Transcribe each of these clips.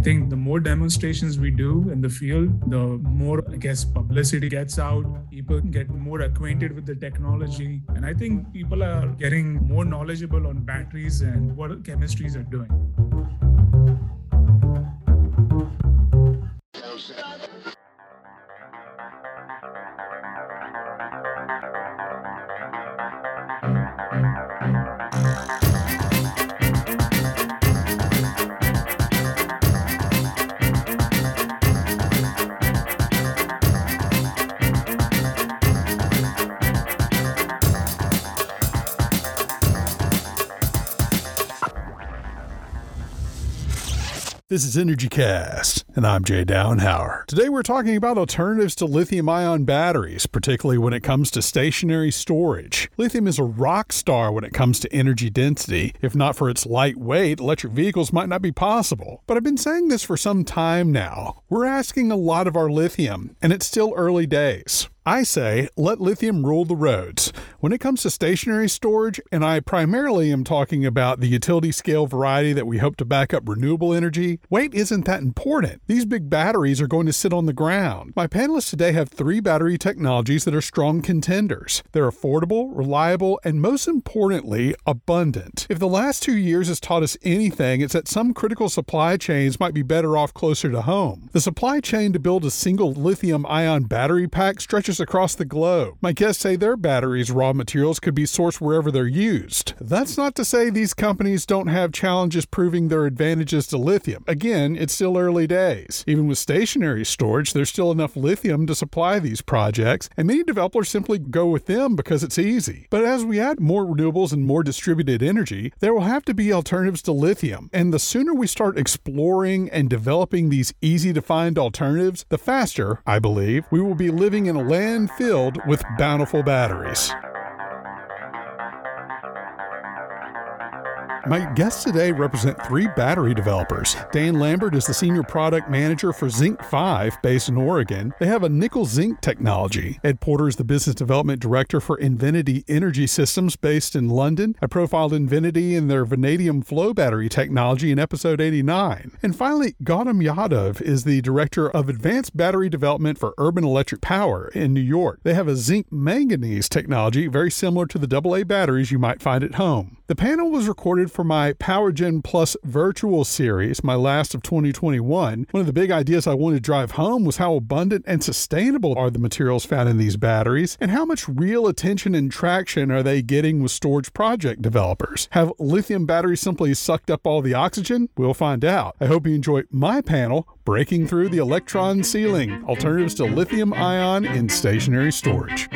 I think the more demonstrations we do in the field, the more, I guess, publicity gets out. People get more acquainted with the technology. And I think people are getting more knowledgeable on batteries and what chemistries are doing. This is EnergyCast, and I'm Jay Downhauer. Today we're talking about alternatives to lithium ion batteries, particularly when it comes to stationary storage. Lithium is a rock star when it comes to energy density. If not for its lightweight, electric vehicles might not be possible. But I've been saying this for some time now. We're asking a lot of our lithium, and it's still early days. I say let lithium rule the roads. When it comes to stationary storage, and I primarily am talking about the utility scale variety that we hope to back up renewable energy, weight isn't that important. These big batteries are going to sit on the ground. My panelists today have three battery technologies that are strong contenders. They're affordable, reliable, and most importantly, abundant. If the last two years has taught us anything, it's that some critical supply chains might be better off closer to home. The supply chain to build a single lithium ion battery pack stretches across the globe. My guests say their batteries' raw materials could be sourced wherever they're used. That's not to say these companies don't have challenges proving their advantages to lithium. Again, it's still early days. Even with stationary storage, there's still enough lithium to supply these projects, and many developers simply go with them because it's easy. But as we add more renewables and more distributed energy, there will have to be alternatives to lithium. And the sooner we start exploring and developing these easy to find alternatives, the faster, I believe, we will be living in a land land filled with bountiful batteries. My guests today represent three battery developers. Dan Lambert is the senior product manager for ZincFive, based in Oregon. They have a nickel zinc technology. Ed Porter is the business development director for Invinity Energy Systems, based in London. I profiled Invinity and their vanadium flow battery technology in episode 89. And finally, Gautam Yadav is the director of advanced battery development for Urban Electric Power in New York. They have a zinc manganese technology very similar to the AA batteries you might find at home. The panel was recorded for my PowerGen Plus virtual series, my last of 2021. One of the big ideas I wanted to drive home was how abundant and sustainable are the materials found in these batteries, and how much real attention and traction are they getting with storage project developers. Have lithium batteries simply sucked up all the oxygen? We'll find out. I hope you enjoy my panel, Breaking Through the Electron Ceiling Alternatives to Lithium Ion in Stationary Storage.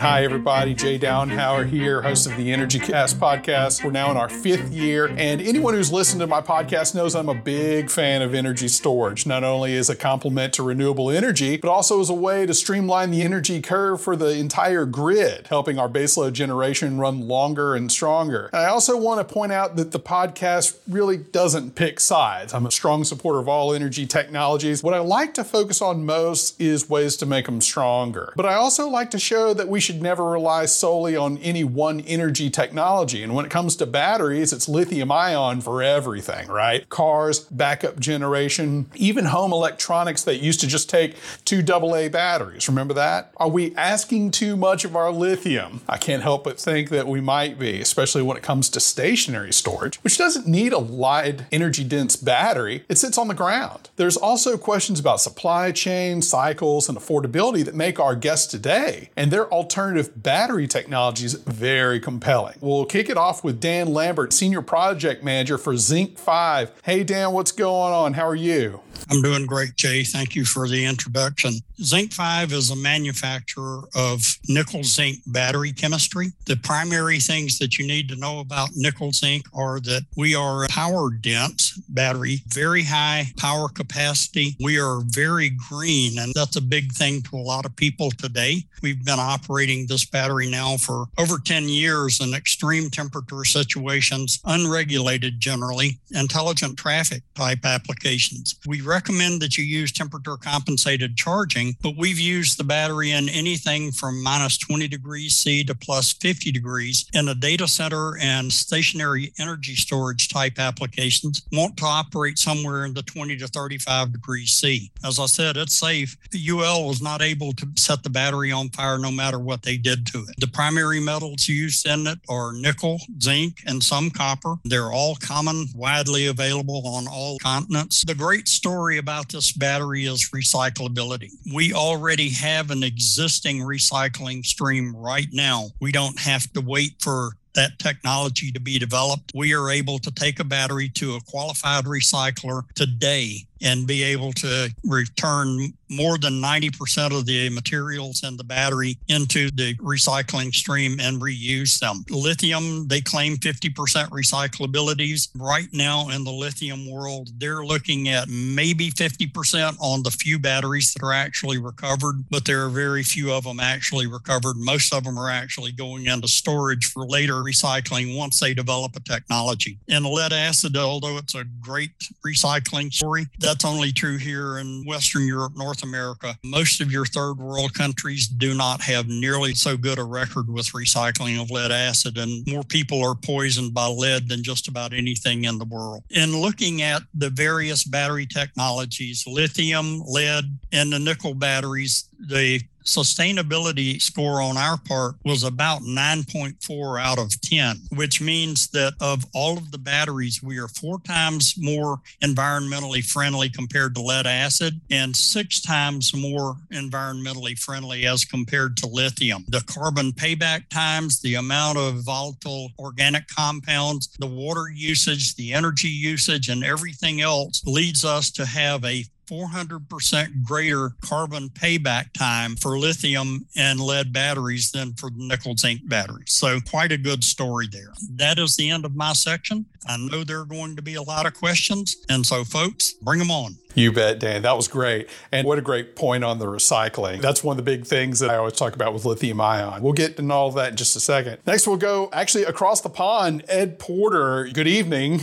Hi, everybody. Jay Downhauer here, host of the Energy Cast podcast. We're now in our fifth year, and anyone who's listened to my podcast knows I'm a big fan of energy storage, not only as a complement to renewable energy, but also as a way to streamline the energy curve for the entire grid, helping our baseload generation run longer and stronger. And I also want to point out that the podcast really doesn't pick sides. I'm a strong supporter of all energy technologies. What I like to focus on most is ways to make them stronger. But I also like to show that we should should never rely solely on any one energy technology. And when it comes to batteries, it's lithium ion for everything, right? Cars, backup generation, even home electronics that used to just take two AA batteries. Remember that? Are we asking too much of our lithium? I can't help but think that we might be, especially when it comes to stationary storage, which doesn't need a light energy dense battery. It sits on the ground. There's also questions about supply chain, cycles, and affordability that make our guests today and their alternative alternative battery technologies very compelling. We'll kick it off with Dan Lambert, Senior Project Manager for ZincFive. Hey, Dan, what's going on? How are you? I'm doing great, Jay. Thank you for the introduction. ZincFive is a manufacturer of nickel zinc battery chemistry. The primary things that you need to know about nickel zinc are that we are a power dense battery, very high power capacity. We are very green, and that's a big thing to a lot of people today. We've been operating this battery now for over 10 years in extreme temperature situations, unregulated generally, intelligent traffic type applications. We recommend that you use temperature compensated charging, but we've used the battery in anything from minus 20 degrees C to plus 50 degrees in a data center and stationary energy storage type applications. Want to operate somewhere in the 20 to 35 degrees C. As I said, it's safe. The UL was not able to set the battery on fire no matter what they did to it. The primary metals used in it are nickel, zinc, and some copper. They're all common, widely available on all continents. The great story about this battery is recyclability. We already have an existing recycling stream right now. We don't have to wait for that technology to be developed. We are able to take a battery to a qualified recycler today and be able to return more than 90% of the materials in the battery into the recycling stream and reuse them. Lithium, they claim 50% recyclabilities. Right now in the lithium world, they're looking at maybe 50% on the few batteries that are actually recovered, but there are very few of them actually recovered. Most of them are actually going into storage for later recycling once they develop a technology. In lead acid, although it's a great recycling story, that's only true here in Western Europe, North America. Most of your third world countries do not have nearly so good a record with recycling of lead acid, and more people are poisoned by lead than just about anything in the world. In looking at the various battery technologies, lithium, lead, and the nickel batteries, the sustainability score on our part was about 9.4 out of 10, which means that of all of the batteries, we are four times more environmentally friendly compared to lead acid and six times more environmentally friendly as compared to lithium. The carbon payback times, the amount of volatile organic compounds, the water usage, the energy usage, and everything else leads us to have a 400% greater carbon payback time for lithium and lead batteries than for nickel zinc batteries. So, quite a good story there. That is the end of my section. I know there are going to be a lot of questions. And so, folks, bring them on. You bet, Dan. That was great. And what a great point on the recycling. That's one of the big things that I always talk about with lithium ion. We'll get into all of that in just a second. Next, we'll go actually across the pond. Ed Porter, good evening.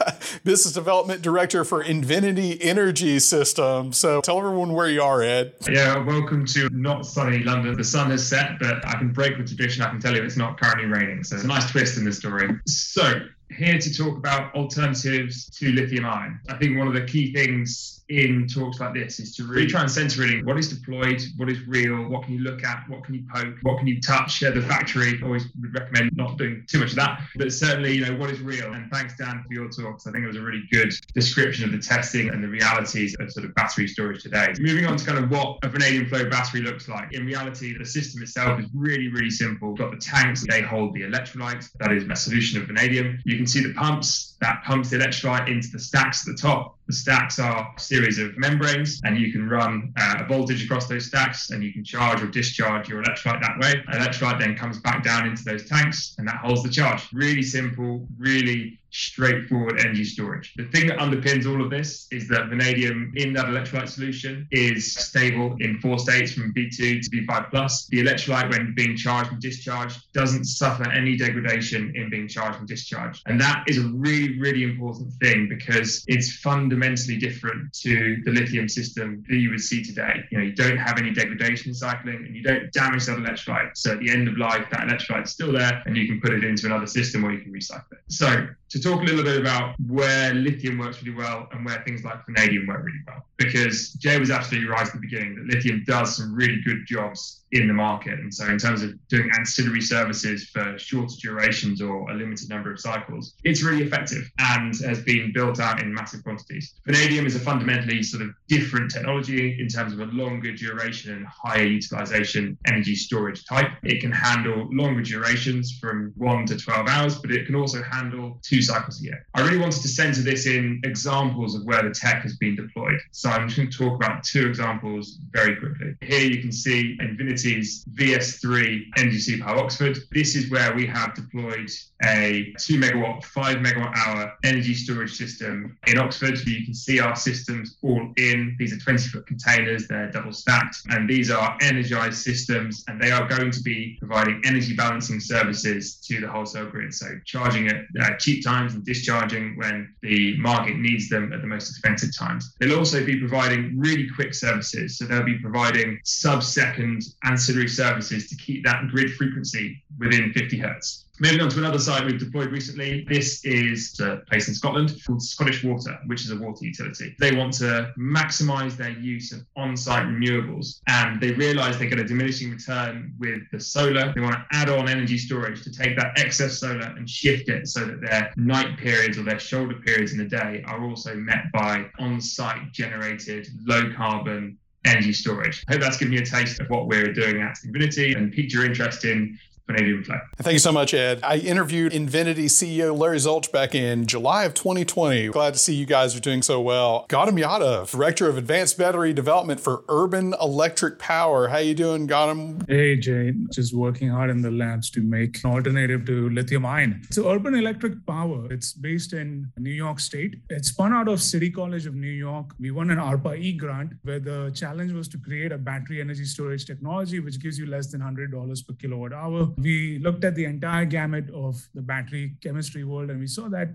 Business Development Director for Invinity Energy Systems. So tell everyone where you are, Ed. Yeah, welcome to not sunny London. The sun has set, but I can break with tradition. I can tell you it's not currently raining. So it's a nice twist in the story. So, here to talk about alternatives to lithium ion. I think one of the key things in talks like this is to really try and center really what is deployed, what is real, what can you look at, what can you poke, what can you touch at the factory. Always would recommend not doing too much of that, but certainly, you know, what is real. And thanks, Dan, for your talks. I think it was a really good description of the testing and the realities of sort of battery storage today. Moving on to kind of what a vanadium flow battery looks like. In reality, the system itself is really, really simple. Got the tanks, they hold the electrolyte, that is a solution of vanadium. You can see the pumps that pumps the electrolyte into the stacks at the top the stacks are series of membranes, and you can run uh, a voltage across those stacks, and you can charge or discharge your electrolyte that way. Electrolyte then comes back down into those tanks, and that holds the charge. Really simple, really straightforward energy storage. The thing that underpins all of this is that vanadium in that electrolyte solution is stable in four states from V2 to V5 plus. The electrolyte, when being charged and discharged, doesn't suffer any degradation in being charged and discharged. And that is a really, really important thing because it's fundamentally different to the lithium system that you would see today. You know, you don't have any degradation cycling and you don't damage that electrolyte. So at the end of life, that electrolyte is still there and you can put it into another system or you can recycle it. So to talk a little bit about where lithium works really well and where things like vanadium work really well. Because Jay was absolutely right at the beginning that lithium does some really good jobs in the market. And so, in terms of doing ancillary services for shorter durations or a limited number of cycles, it's really effective and has been built out in massive quantities. Vanadium is a fundamentally sort of different technology in terms of a longer duration and higher utilization energy storage type. It can handle longer durations from one to 12 hours, but it can also handle two cycles a year. I really wanted to center this in examples of where the tech has been deployed. So, I'm just going to talk about two examples very quickly. Here you can see Invinity Invinity's VS3 NGC Power Oxford. This is where we have deployed a two megawatt, five megawatt hour energy storage system in Oxford. So you can see our systems all in. These are 20 foot containers, they're double stacked, and these are energized systems, and they are going to be providing energy balancing services to the wholesale grid. So, charging at uh, cheap times and discharging when the market needs them at the most expensive times. They'll also be providing really quick services. So, they'll be providing sub second ancillary services to keep that grid frequency within 50 hertz. Moving on to another site we've deployed recently. This is a place in Scotland called Scottish Water, which is a water utility. They want to maximize their use of on site renewables and they realize they get a diminishing return with the solar. They want to add on energy storage to take that excess solar and shift it so that their night periods or their shoulder periods in the day are also met by on site generated low carbon energy storage. I hope that's given you a taste of what we're doing at Invinity and piqued your interest in Thank you so much, Ed. I interviewed Invinity CEO Larry Zulch back in July of 2020. Glad to see you guys are doing so well. Gautam Yadav, Director of Advanced Battery Development for Urban Electric Power. How you doing, Gautam? Hey, Jay. Just working hard in the labs to make an alternative to lithium ion. So Urban Electric Power, it's based in New York State. It's spun out of City College of New York. We won an ARPA-E grant where the challenge was to create a battery energy storage technology which gives you less than $100 per kilowatt hour we looked at the entire gamut of the battery chemistry world and we saw that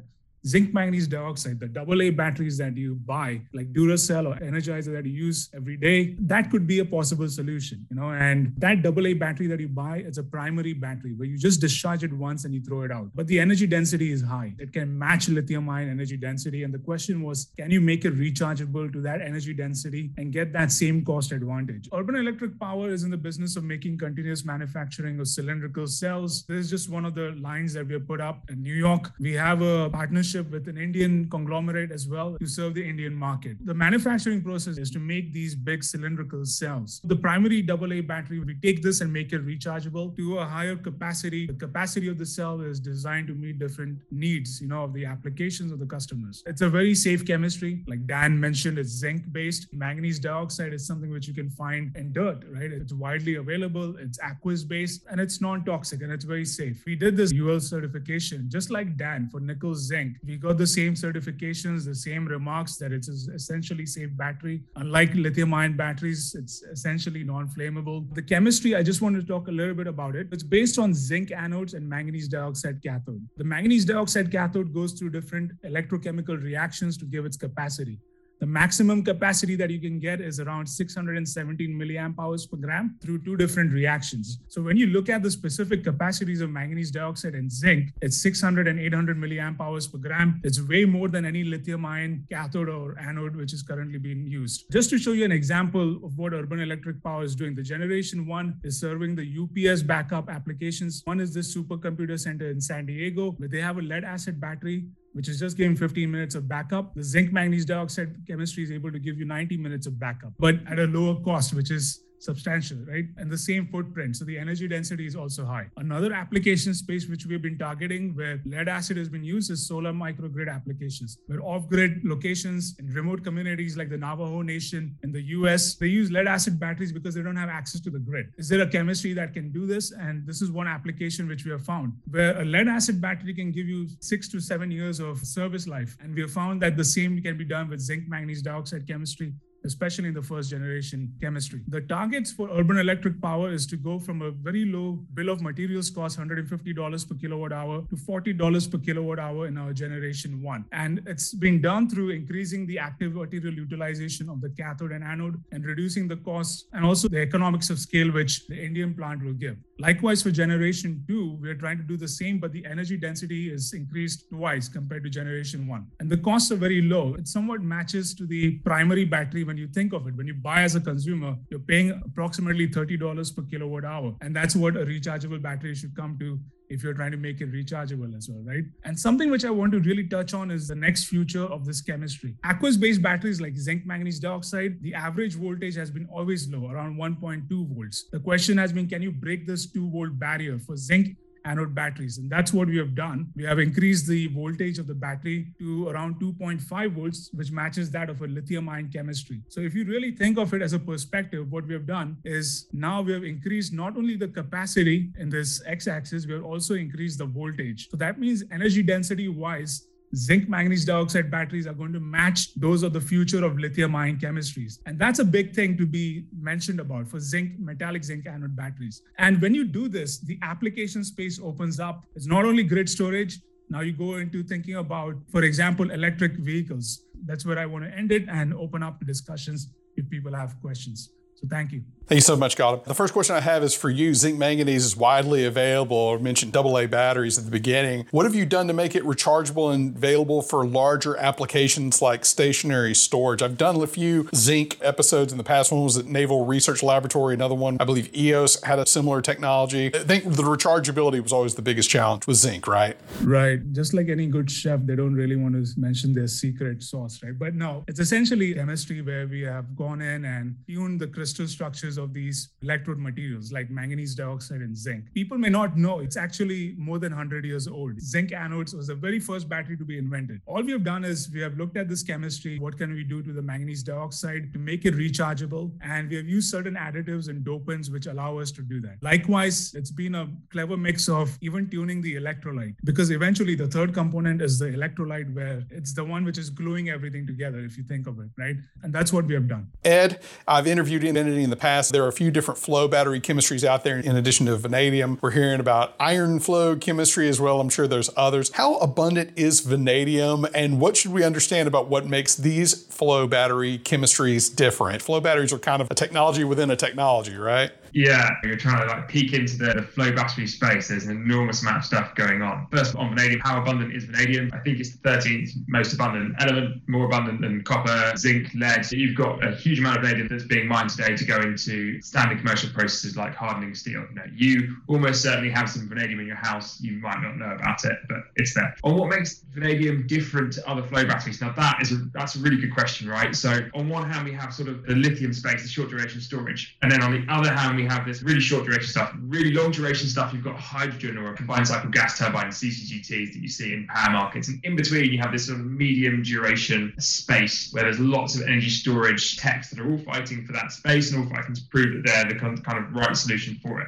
zinc manganese dioxide, the AA batteries that you buy, like Duracell or Energizer that you use every day, that could be a possible solution, you know. And that AA battery that you buy, it's a primary battery where you just discharge it once and you throw it out. But the energy density is high. It can match lithium ion energy density. And the question was, can you make it rechargeable to that energy density and get that same cost advantage? Urban Electric Power is in the business of making continuous manufacturing of cylindrical cells. This is just one of the lines that we have put up in New York. We have a partnership partnership with an Indian conglomerate as well to serve the Indian market. The manufacturing process is to make these big cylindrical cells. The primary AA battery, we take this and make it rechargeable to a higher capacity. The capacity of the cell is designed to meet different needs, you know, of the applications of the customers. It's a very safe chemistry. Like Dan mentioned, it's zinc based. Manganese dioxide is something which you can find in dirt, right? It's widely available, it's aqueous based, and it's non toxic and it's very safe. We did this UL certification, just like Dan for nickel zinc we got the same certifications, the same remarks that it's essentially safe battery. Unlike lithium ion batteries, it's essentially non flammable. The chemistry, I just wanted to talk a little bit about it. It's based on zinc anodes and manganese dioxide cathode. The manganese dioxide cathode goes through different electrochemical reactions to give its capacity. The maximum capacity that you can get is around 617 milliamp hours per gram through two different reactions. So when you look at the specific capacities of manganese dioxide and zinc, it's 600 and 800 milliamp hours per gram. It's way more than any lithium ion cathode or anode which is currently being used. Just to show you an example of what Urban Electric Power is doing, the generation one is serving the UPS backup applications. One is this supercomputer center in San Diego, where they have a lead acid battery which is just giving 15 minutes of backup. The zinc manganese dioxide chemistry is able to give you 90 minutes of backup, but at a lower cost, which is substantial, right? And the same footprint. So the energy density is also high. Another application space which we've been targeting where lead acid has been used is solar microgrid applications, where off-grid locations in remote communities like the Navajo Nation in the US, they use lead acid batteries because they don't have access to the grid. Is there a chemistry that can do this? And this is one application which we have found where a lead acid battery can give you six to seven years of service life. And we have found that the same can be done with zinc manganese dioxide chemistry especially in the first generation chemistry. The targets for urban electric power is to go from a very low bill of materials cost, $150 per kilowatt hour, to $40 per kilowatt hour in our generation one. And it's being done through increasing the active material utilization of the cathode and anode and reducing the cost and also the economics of scale which the Indian plant will give. Likewise, for generation two, we're trying to do the same, but the energy density is increased twice compared to generation one. And the costs are very low. It somewhat matches to the primary battery when you think of it. When you buy as a consumer, you're paying approximately $30 per kilowatt hour. And that's what a rechargeable battery should come to if you're trying to make it rechargeable as well, right? And something which I want to really touch on is the next future of this chemistry. Aqueous based batteries like zinc manganese dioxide, the average voltage has been always low, around 1.2 volts. The question has been can you break this 2 volt barrier for zinc anode batteries. And that's what we have done. We have increased the voltage of the battery to around 2.5 volts, which matches that of a lithium ion chemistry. So if you really think of it as a perspective, what we have done is now we have increased not only the capacity in this x axis, we have also increased the voltage. So that means energy density wise, zinc manganese dioxide batteries are going to match those of the future of lithium ion chemistries. And that's a big thing to be mentioned about for zinc, metallic zinc anode batteries. And when you do this, the application space opens up. It's not only grid storage, now you go into thinking about, for example, electric vehicles. That's where I want to end it and open up the discussions if people have questions. So thank you. Thank you so much, Gautam. The first question I have is for you. Zinc manganese is widely available. I mentioned AA batteries at the beginning. What have you done to make it rechargeable and available for larger applications like stationary storage? I've done a few zinc episodes in the past. One was at Naval Research Laboratory. Another one, I believe EOS had a similar technology. I think the rechargeability was always the biggest challenge with zinc, right? Right. Just like any good chef, they don't really want to mention their secret sauce, right? But no, it's essentially chemistry where we have gone in and tuned the crystal structures of these electrode materials like manganese dioxide and zinc. People may not know it's actually more than 100 years old. Zinc anodes was the very first battery to be invented. All we have done is we have looked at this chemistry. What can we do to the manganese dioxide to make it rechargeable? And we have used certain additives and dopants which allow us to do that. Likewise, it's been a clever mix of even tuning the electrolyte because eventually the third component is the electrolyte where it's the one which is gluing everything together if you think of it, right? And that's what we have done. Ed, I've interviewed Invinity in the past there are a few different flow battery chemistries out there in addition to vanadium. We're hearing about iron flow chemistry as well. I'm sure there's others. How abundant is vanadium and what should we understand about what makes these flow battery chemistries different? Flow batteries are kind of a technology within a technology, right? Yeah, you're trying to like peek into the, flow battery space. There's an enormous amount of stuff going on. First, on vanadium, how abundant is vanadium? I think it's the 13th most abundant element, more abundant than copper, zinc, lead. So you've got a huge amount of vanadium that's being mined today to go into standard commercial processes like hardening steel. You, know, you almost certainly have some vanadium in your house. You might not know about it, but it's there. On what makes vanadium different to other flow batteries? Now that is a that's a really good question, right? So on one hand, we have sort of the lithium space, the short duration storage, and then on the other hand, we have this really short duration stuff. Really long duration stuff, you've got hydrogen or a combined cycle gas turbine, CCGTs that you see in power markets. And in between, you have this sort of medium duration space where there's lots of energy storage techs that are all fighting for that space and all fighting to prove that they're the kind of right solution for it.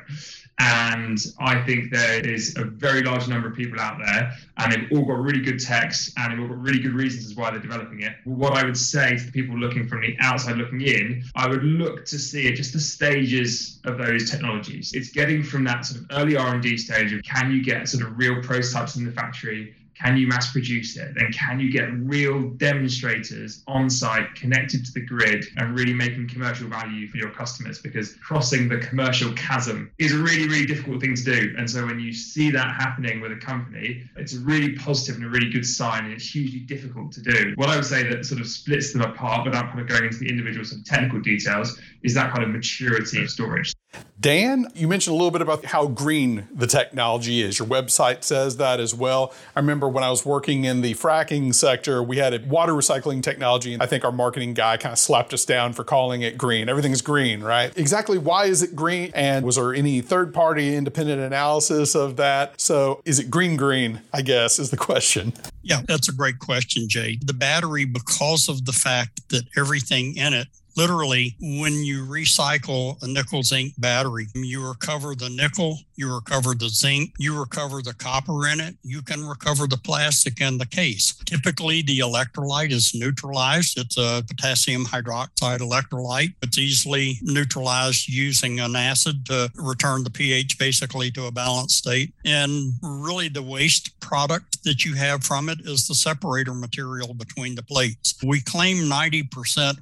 And I think there is a very large number of people out there, and they've all got really good techs, and they've all got really good reasons as why they're developing it. What I would say to people looking from the outside looking in, I would look to see just the stages of those technologies. It's getting from that sort of early R&D stage of can you get sort of real prototypes in the factory can you mass produce it? And can you get real demonstrators on site connected to the grid and really making commercial value for your customers? Because crossing the commercial chasm is a really, really difficult thing to do. And so when you see that happening with a company, it's a really positive and a really good sign. And it's hugely difficult to do. What I would say that sort of splits them apart without kind of going into the individual sort of technical details is that kind of maturity of storage. Dan, you mentioned a little bit about how green the technology is. Your website says that as well. I remember when I was working in the fracking sector, we had a water recycling technology, and I think our marketing guy kind of slapped us down for calling it green. Everything's green, right? Exactly why is it green? And was there any third party independent analysis of that? So is it green, green? I guess is the question. Yeah, that's a great question, Jay. The battery, because of the fact that everything in it literally when you recycle a nickel zinc battery you recover the nickel you recover the zinc you recover the copper in it you can recover the plastic in the case. Typically the electrolyte is neutralized. It's a potassium hydroxide electrolyte. It's easily neutralized using an acid to return the ph basically to a balanced state. And really the waste product that you have from it is the separator material between the plates. We claim 90%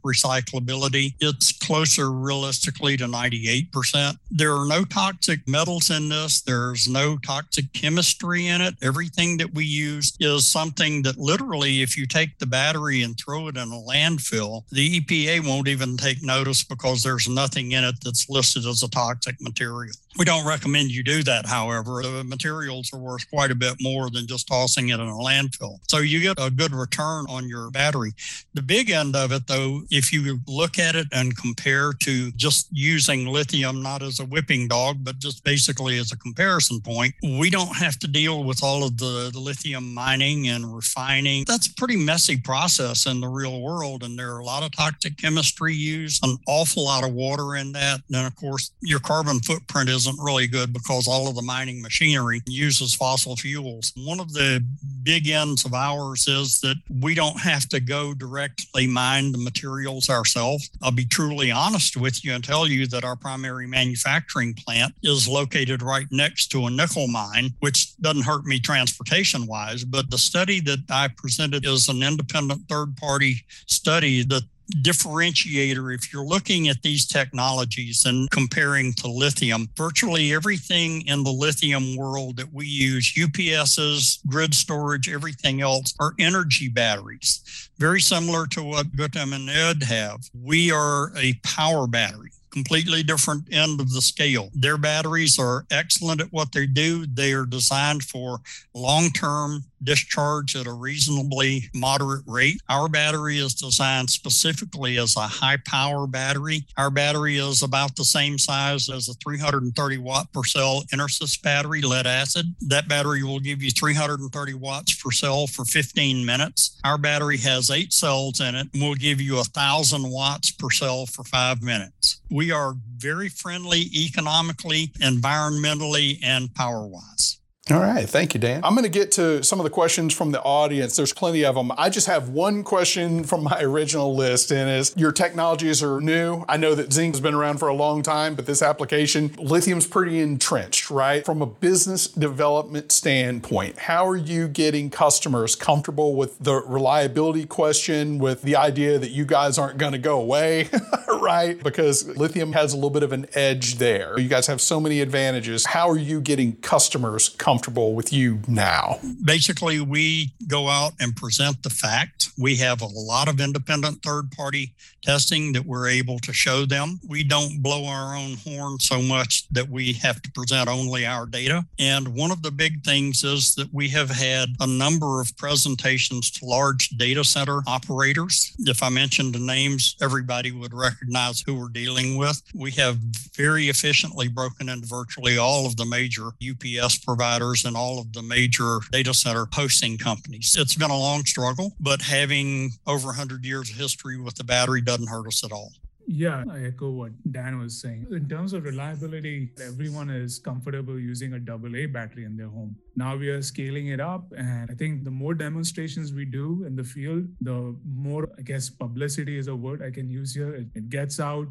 recyclability it's closer realistically to 98%. There are no toxic metals in this, there's no toxic chemistry in it. Everything that we use is something that literally, if you take the battery and throw it in a landfill, the EPA won't even take notice because there's nothing in it that's listed as a toxic material. We don't recommend you do that, however. The materials are worth quite a bit more than just tossing it in a landfill. So you get a good return on your battery. The big end of it, though, if you look at it and compare to just using lithium not as a whipping dog, but just basically as a comparison point, we don't have to deal with all of the, the lithium mining and refining. That's a pretty messy process in the real world. And there are a lot of toxic chemistry used, an awful lot of water in that. And of course, your carbon footprint isn't really good because all of the mining machinery uses fossil fuels. One of the big ends of ours is that we don't have to go directly mine the materials ourselves. I'll be truly honest with you and tell you that our primary manufacturing plant is located right next to a nickel mine, which doesn't hurt me transportation wise. But the study that I presented is an independent third party study that differentiator if you're looking at these technologies and comparing to lithium virtually everything in the lithium world that we use ups's grid storage everything else are energy batteries very similar to what Gautam and ed have we are a power battery completely different end of the scale. Their batteries are excellent at what they do. They are designed for long term discharge at a reasonably moderate rate. Our battery is designed specifically as a high power battery. Our battery is about the same size as a 330 watt per cell EnerSys battery, lead acid. That battery will give you 330 watts per cell for 15 minutes. Our battery has eight cells in it and will give you thousand watts per cell for five minutes. We are very friendly economically, environmentally, and power wise. All right. Thank you, Dan. I'm going to get to some of the questions from the audience. There's plenty of them. I just have one question from my original list, and is your technologies are new. I know that zinc has been around for a long time, but this application, lithium's pretty entrenched, right? From a business development standpoint, how are you getting customers comfortable with the reliability question, with the idea that you guys aren't going to go away, right? Because lithium has a little bit of an edge there. You guys have so many advantages. How are you getting customers comfortable? Comfortable with you now? Basically, we go out and present the fact. We have a lot of independent third party testing that we're able to show them. We don't blow our own horn so much that we have to present only our data. And one of the big things is that we have had a number of presentations to large data center operators. If I mentioned the names, everybody would recognize who we're dealing with. We have very efficiently broken into virtually all of the major UPS providers and all of the major data center hosting companies. It's been a long struggle, but having over 100 years of history with the battery does doesn't hurt us at all. Yeah, I echo what Dan was saying. In terms of reliability, everyone is comfortable using a AA battery in their home. Now we are scaling it up. And I think the more demonstrations we do in the field, the more, I guess, publicity is a word I can use here. It, it gets out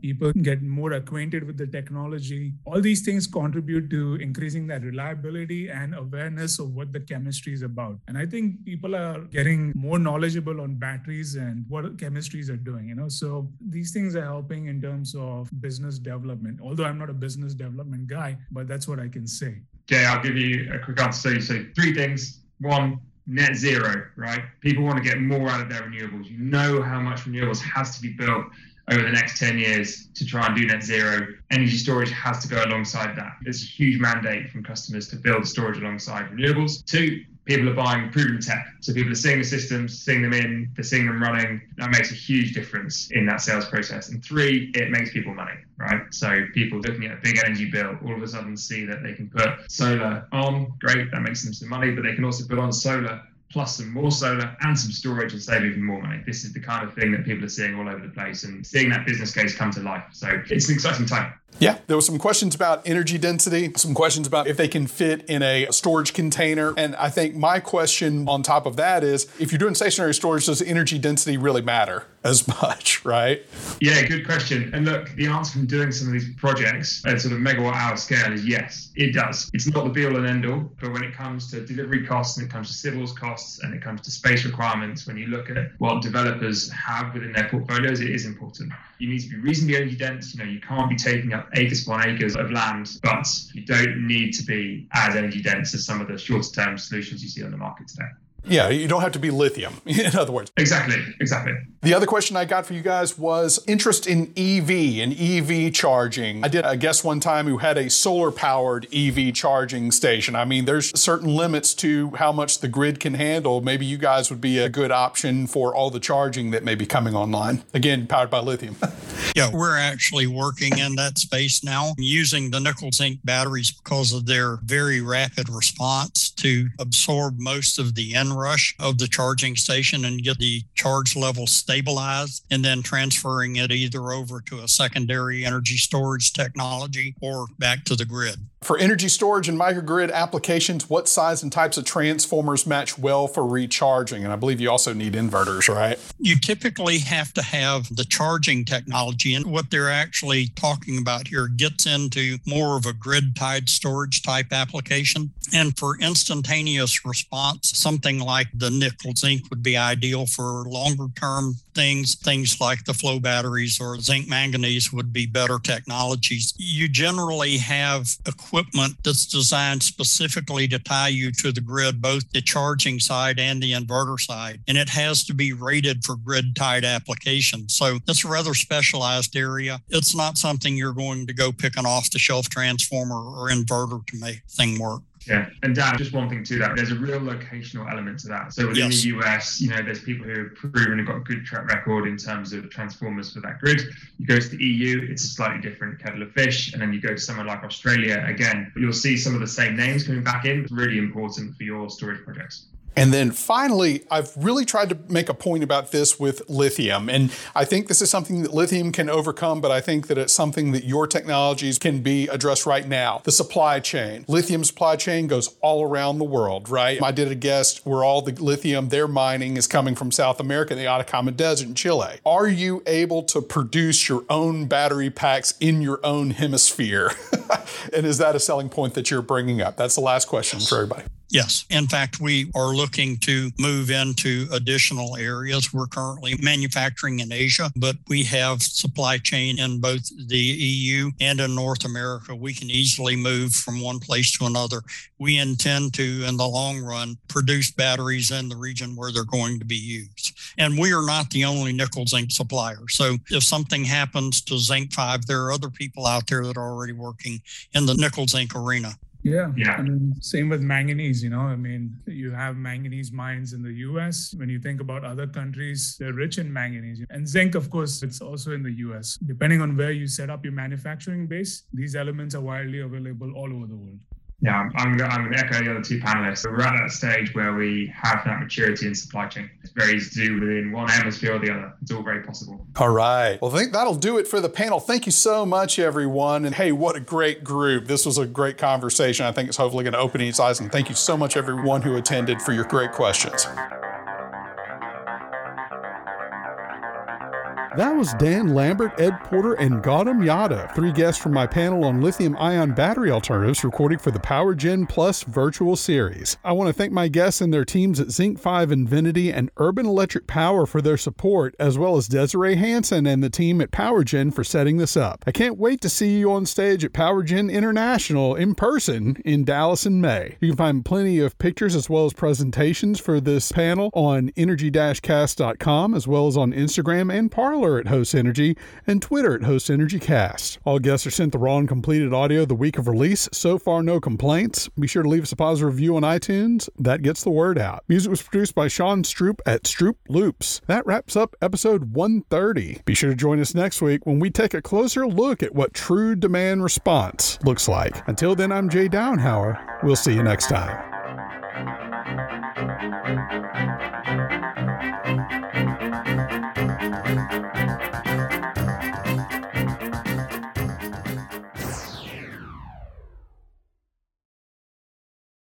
people get more acquainted with the technology. All these things contribute to increasing that reliability and awareness of what the chemistry is about. And I think people are getting more knowledgeable on batteries and what chemistries are doing, you know. So these things are helping in terms of business development. Although I'm not a business development guy, but that's what I can say. Jay, I'll give you a quick answer. So, three things. One, net zero, right? People want to get more out of their renewables. You know how much renewables has to be built over the next 10 years to try and do net zero. Energy storage has to go alongside that. There's a huge mandate from customers to build storage alongside renewables. Two, people are buying proven tech. So people are seeing the systems, seeing them in, they're seeing them running. That makes a huge difference in that sales process. And three, it makes people money, right? So people looking at a big energy bill all of a sudden see that they can put solar on, great, that makes them some money, but they can also put on solar plus some more solar and some storage and save even more money. This is the kind of thing that people are seeing all over the place and seeing that business case come to life. So it's an exciting time. Yeah, there were some questions about energy density, some questions about if they can fit in a storage container. And I think my question on top of that is if you're doing stationary storage, does energy density really matter as much, right? Yeah, good question. And look, the answer from doing some of these projects at sort of megawatt hour scale is yes, it does. It's not the be all and end all, but when it comes to delivery costs and it comes to civils costs and it comes to space requirements, when you look at what developers have within their portfolios, it is important. You need to be reasonably energy dense. You know, you can't be taking acres upon acres of land, but you don't need to be as energy dense as some of the shorter term solutions you see on the market today. Yeah, you don't have to be lithium, in other words. Exactly, exactly. The other question I got for you guys was interest in EV and EV charging. I did a guest one time who had a solar powered EV charging station. I mean, there's certain limits to how much the grid can handle. Maybe you guys would be a good option for all the charging that may be coming online. Again, powered by lithium. yeah, we're actually working in that space now using the nickel zinc batteries because of their very rapid response to absorb most of the inrush of the charging station and get the charge level stabilized and then transferring it either over to a secondary energy storage technology or back to the grid. For energy storage and microgrid applications, what size and types of transformers match well for recharging? And I believe you also need inverters, right? You typically have to have the charging technology. And what they're actually talking about here gets into more of a grid tied storage type application. And for instantaneous response, something like the nickel zinc would be ideal for longer term things. Things like the flow batteries or zinc manganese would be better technologies. You generally have equipment that's designed specifically to tie you to the grid, both the charging side and the inverter side. And it has to be rated for grid tied applications. So it's a rather specialized area. It's not something you're going to go pick an off the shelf transformer or inverter to make thing work. Yeah, and Dan, just one thing to that. There's a real locational element to that. So within yes. the US, you know, there's people who have proven and got a good track record in terms of transformers for that grid. You go to the EU, it's a slightly different kettle of fish, and then you go to somewhere like Australia again, you'll see some of the same names coming back in. It's really important for your storage projects. And then finally, I've really tried to make a point about this with lithium. And I think this is something that lithium can overcome, but I think that it's something that your technologies can be addressed right now. The supply chain. Lithium supply chain goes all around the world, right? I did a guest where all the lithium they're mining is coming from South America, the Atacama Desert in Chile. Are you able to produce your own battery packs in your own hemisphere? and is that a selling point that you're bringing up? That's the last question for everybody. Yes. In fact, we are looking to move into additional areas. We're currently manufacturing in Asia, but we have supply chain in both the EU and in North America. We can easily move from one place to another. We intend to, in the long run, produce batteries in the region where they're going to be used. And we are not the only nickel zinc supplier. So if something happens to ZincFive, there are other people out there that are already working in the nickel zinc arena. Yeah. Yeah. And same with manganese, you know, I mean, you have manganese mines in the US. When you think about other countries, they're rich in manganese. And zinc, of course, it's also in the US. Depending on where you set up your manufacturing base, these elements are widely available all over the world. Yeah, I'm, I'm going to echo the other two panelists. We're at that stage where we have that maturity in supply chain. It's very easy to do within one hemisphere or the other. It's all very possible. All right. Well, I think that'll do it for the panel. Thank you so much, everyone. And hey, what a great group. This was a great conversation. I think it's hopefully going to open each eyes. And thank you so much, everyone who attended, for your great questions. That was Dan Lambert, Ed Porter, and Gautam Yadav, three guests from my panel on lithium ion battery alternatives recording for the PowerGen Plus virtual series. I want to thank my guests and their teams at ZincFive Invinity and Urban Electric Power for their support, as well as Desiree Hanson and the team at PowerGen for setting this up. I can't wait to see you on stage at PowerGen International in person in Dallas in May. You can find plenty of pictures as well as presentations for this panel on energy-cast.com as well as on Instagram and Parler Parler at Host Energy, and Twitter at Host Energy Cast. All guests are sent the raw and completed audio the week of release. So far, no complaints. Be sure to leave us a positive review on iTunes. That gets the word out. Music was produced by Sean Stroop at Stroop Loops. That wraps up episode 130. Be sure to join us next week when we take a closer look at what true demand response looks like. Until then, I'm Jay Downhauer. We'll see you next time.